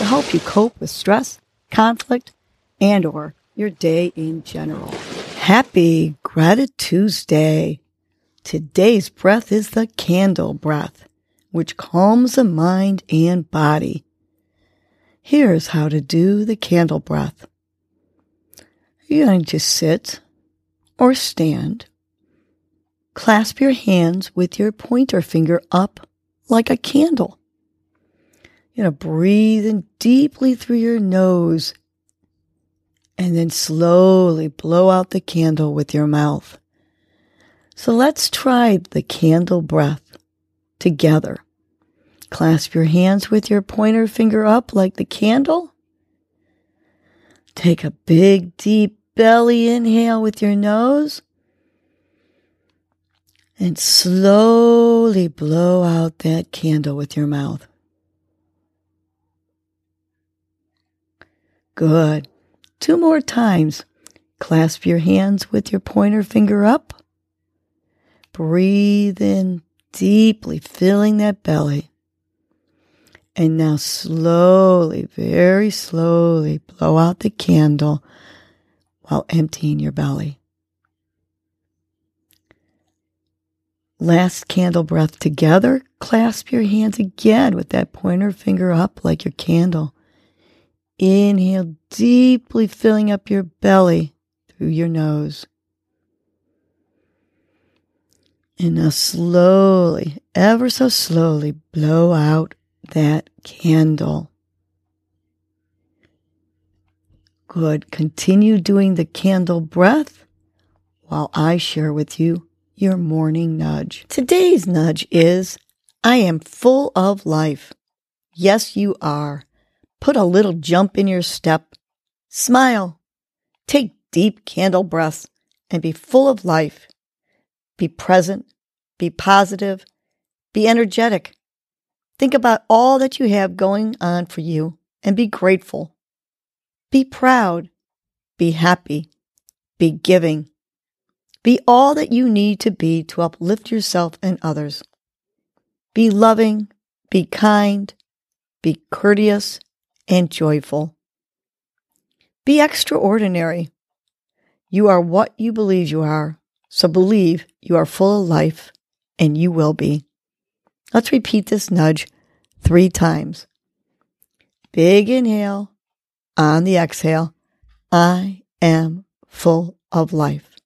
to help you cope with stress, conflict, and or your day in general. Happy Gratitude Tuesday. Today's breath is the candle breath, which calms the mind and body. Here's how to do the candle breath. You're going to sit or stand. Clasp your hands with your pointer finger up like a candle. Going to breathe in deeply through your nose and then slowly blow out the candle with your mouth. So let's try the candle breath together. Clasp your hands with your pointer finger up like the candle. Take a big, deep belly inhale with your nose. And slowly blow out that candle with your mouth. Good. Two more times. Clasp your hands with your pointer finger up. Breathe in deeply, filling that belly. And now slowly, very slowly blow out the candle while emptying your belly. Last candle breath together. Clasp your hands again with that pointer finger up like your candle. Inhale deeply, filling up your belly through your nose. And now slowly, ever so slowly, blow out that candle. Good. Continue doing the candle breath while I share with you your morning nudge. Today's nudge is I am full of life. Yes, you are. Put a little jump in your step. Smile. Take deep candle breaths and be full of life. Be present. Be positive. Be energetic. Think about all that you have going on for you and be grateful. Be proud. Be happy. Be giving. Be all that you need to be to uplift yourself and others. Be loving. Be kind. Be courteous and joyful. Be extraordinary. You are what you believe you are, so believe you are full of life, and you will be. Let's repeat this nudge three times. Big inhale. On the exhale, I am full of life.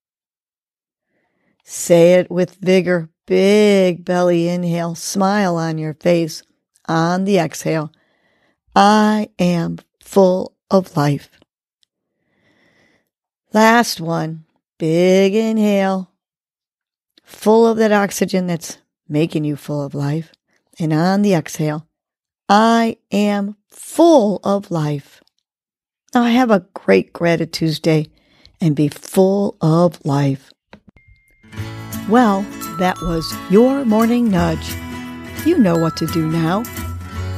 Say it with vigor. Big belly inhale. Smile on your face. On the exhale, I am full of life. Last one, big inhale, full of that oxygen that's making you full of life. And on the exhale, I am full of life. Now have a great Gratitude Tuesday and be full of life. Well, that was your morning nudge. You know what to do now.